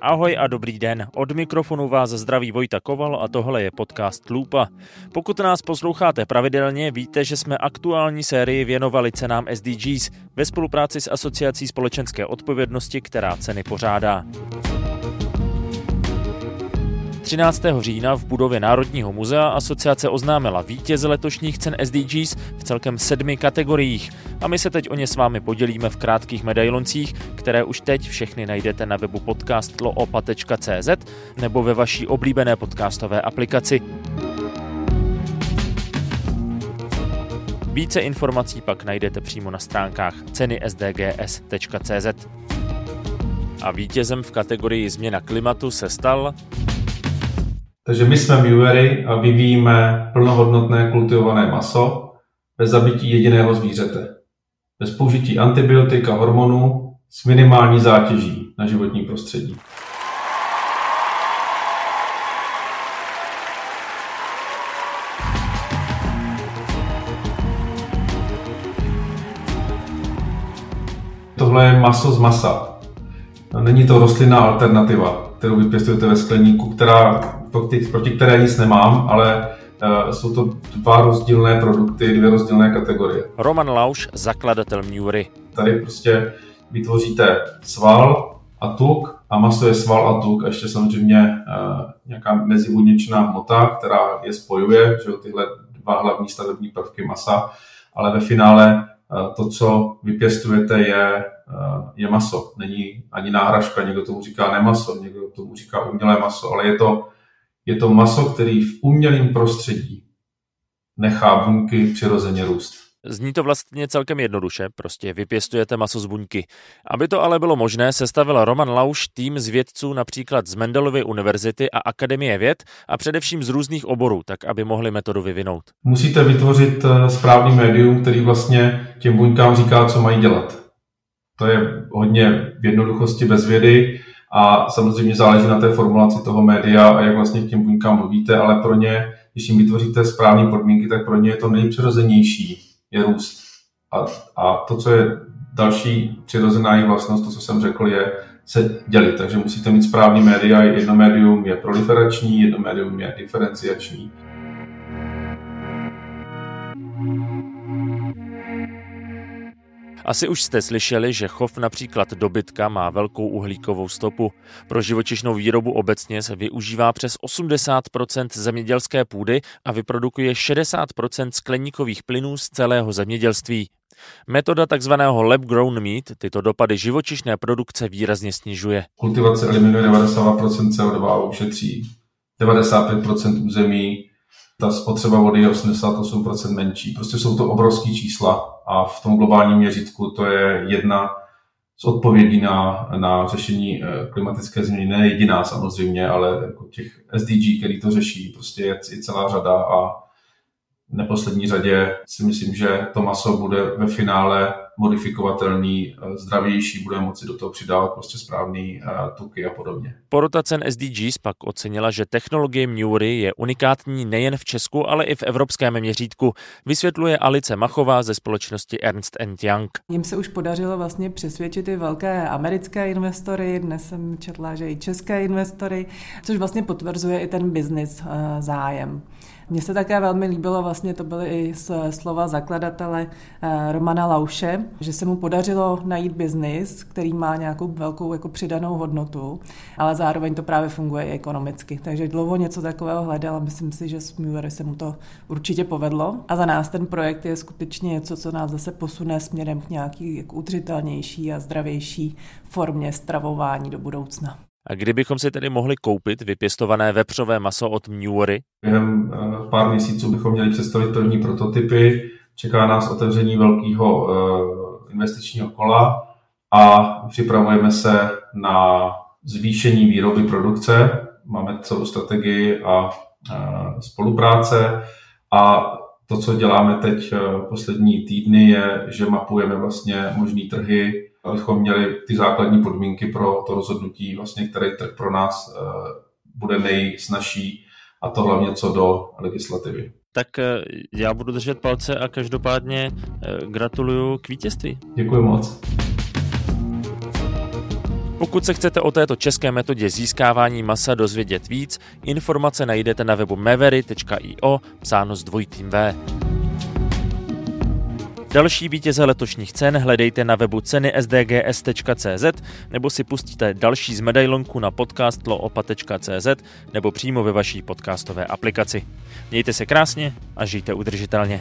Ahoj a dobrý den. Od mikrofonu vás zdraví Vojta Koval a tohle je podcast Lupa. Pokud nás posloucháte pravidelně, víte, že jsme aktuální sérii věnovali cenám SDGs ve spolupráci s Asociací společenské odpovědnosti, která ceny pořádá. 13. října v budově Národního muzea asociace oznámila vítěze letošních cen SDGs v celkem sedmi kategoriích a my se teď o ně s vámi podělíme v krátkých medailoncích, které už teď všechny najdete na webu podcastloopa.cz nebo ve vaší oblíbené podcastové aplikaci. Více informací pak najdete přímo na stránkách cenysdgs.cz. A vítězem v kategorii změna klimatu se stal takže my jsme Muery a vyvíjíme plnohodnotné kultivované maso bez zabití jediného zvířete. Bez použití antibiotik a hormonů s minimální zátěží na životní prostředí. Tohle je maso z masa. Není to rostlinná alternativa, kterou vypěstujete ve skleníku, která proti, proti které nic nemám, ale uh, jsou to dva rozdílné produkty, dvě rozdílné kategorie. Roman Lauš, zakladatel Mury. Tady prostě vytvoříte sval a tuk a maso je sval a tuk a ještě samozřejmě uh, nějaká mezivodněčná hmota, která je spojuje, že tyhle dva hlavní stavební prvky masa, ale ve finále uh, to, co vypěstujete, je, je maso. Není ani náhražka, někdo tomu říká nemaso, někdo tomu říká umělé maso, ale je to je to maso, který v umělém prostředí nechá buňky přirozeně růst. Zní to vlastně celkem jednoduše, prostě vypěstujete maso z buňky. Aby to ale bylo možné, sestavil Roman Lauš tým z vědců například z Mendelovy univerzity a Akademie věd a především z různých oborů, tak aby mohli metodu vyvinout. Musíte vytvořit eh, správný médium, který vlastně těm buňkám říká, co mají dělat. To je hodně v jednoduchosti bez vědy a samozřejmě záleží na té formulaci toho média a jak vlastně k těm buňkám mluvíte, ale pro ně, když jim vytvoříte správné podmínky, tak pro ně je to nejpřirozenější, je růst. A, a to, co je další přirozená jejich vlastnost, to, co jsem řekl, je se dělit. Takže musíte mít správný média. Jedno médium je proliferační, jedno médium je diferenciační. Asi už jste slyšeli, že chov například dobytka má velkou uhlíkovou stopu. Pro živočišnou výrobu obecně se využívá přes 80% zemědělské půdy a vyprodukuje 60% skleníkových plynů z celého zemědělství. Metoda tzv. lab grown meat tyto dopady živočišné produkce výrazně snižuje. Kultivace eliminuje 92 CO2 a ušetří 95% území ta spotřeba vody je 88% menší. Prostě jsou to obrovské čísla a v tom globálním měřítku to je jedna z odpovědí na, na řešení eh, klimatické změny. Ne jediná samozřejmě, ale jako těch SDG, který to řeší, prostě je i celá řada a v neposlední řadě si myslím, že to maso bude ve finále modifikovatelný, eh, zdravější, bude moci do toho přidávat prostě správný eh, tuky a podobně. Porota cen SDGs pak ocenila, že technologie Mury je unikátní nejen v Česku, ale i v evropském měřítku, vysvětluje Alice Machová ze společnosti Ernst Young. Jim se už podařilo vlastně přesvědčit i velké americké investory, dnes jsem četla, že i české investory, což vlastně potvrzuje i ten business eh, zájem. Mně se také velmi líbilo, vlastně to byly i slova zakladatele Romana Lauše, že se mu podařilo najít biznis, který má nějakou velkou jako přidanou hodnotu, ale zároveň to právě funguje i ekonomicky. Takže dlouho něco takového hledal a myslím si, že s Mueller se mu to určitě povedlo. A za nás ten projekt je skutečně něco, co nás zase posune směrem k nějaký jako udržitelnější a zdravější formě stravování do budoucna. A kdybychom si tedy mohli koupit vypěstované vepřové maso od Muery? Během eh, pár měsíců bychom měli představit první prototypy. Čeká nás otevření velkého eh, investičního kola a připravujeme se na zvýšení výroby produkce. Máme celou strategii a eh, spolupráce a to, co děláme teď poslední týdny, je, že mapujeme vlastně možný trhy abychom měli ty základní podmínky pro to rozhodnutí, vlastně, který trh pro nás eh, bude nejsnažší a to hlavně co do legislativy. Tak eh, já budu držet palce a každopádně eh, gratuluju k vítězství. Děkuji moc. Pokud se chcete o této české metodě získávání masa dozvědět víc, informace najdete na webu mevery.io psáno s dvojitým V. Další vítěze letošních cen hledejte na webu ceny sdgs.cz nebo si pustíte další z medailonku na podcastloopa.cz nebo přímo ve vaší podcastové aplikaci. Mějte se krásně a žijte udržitelně.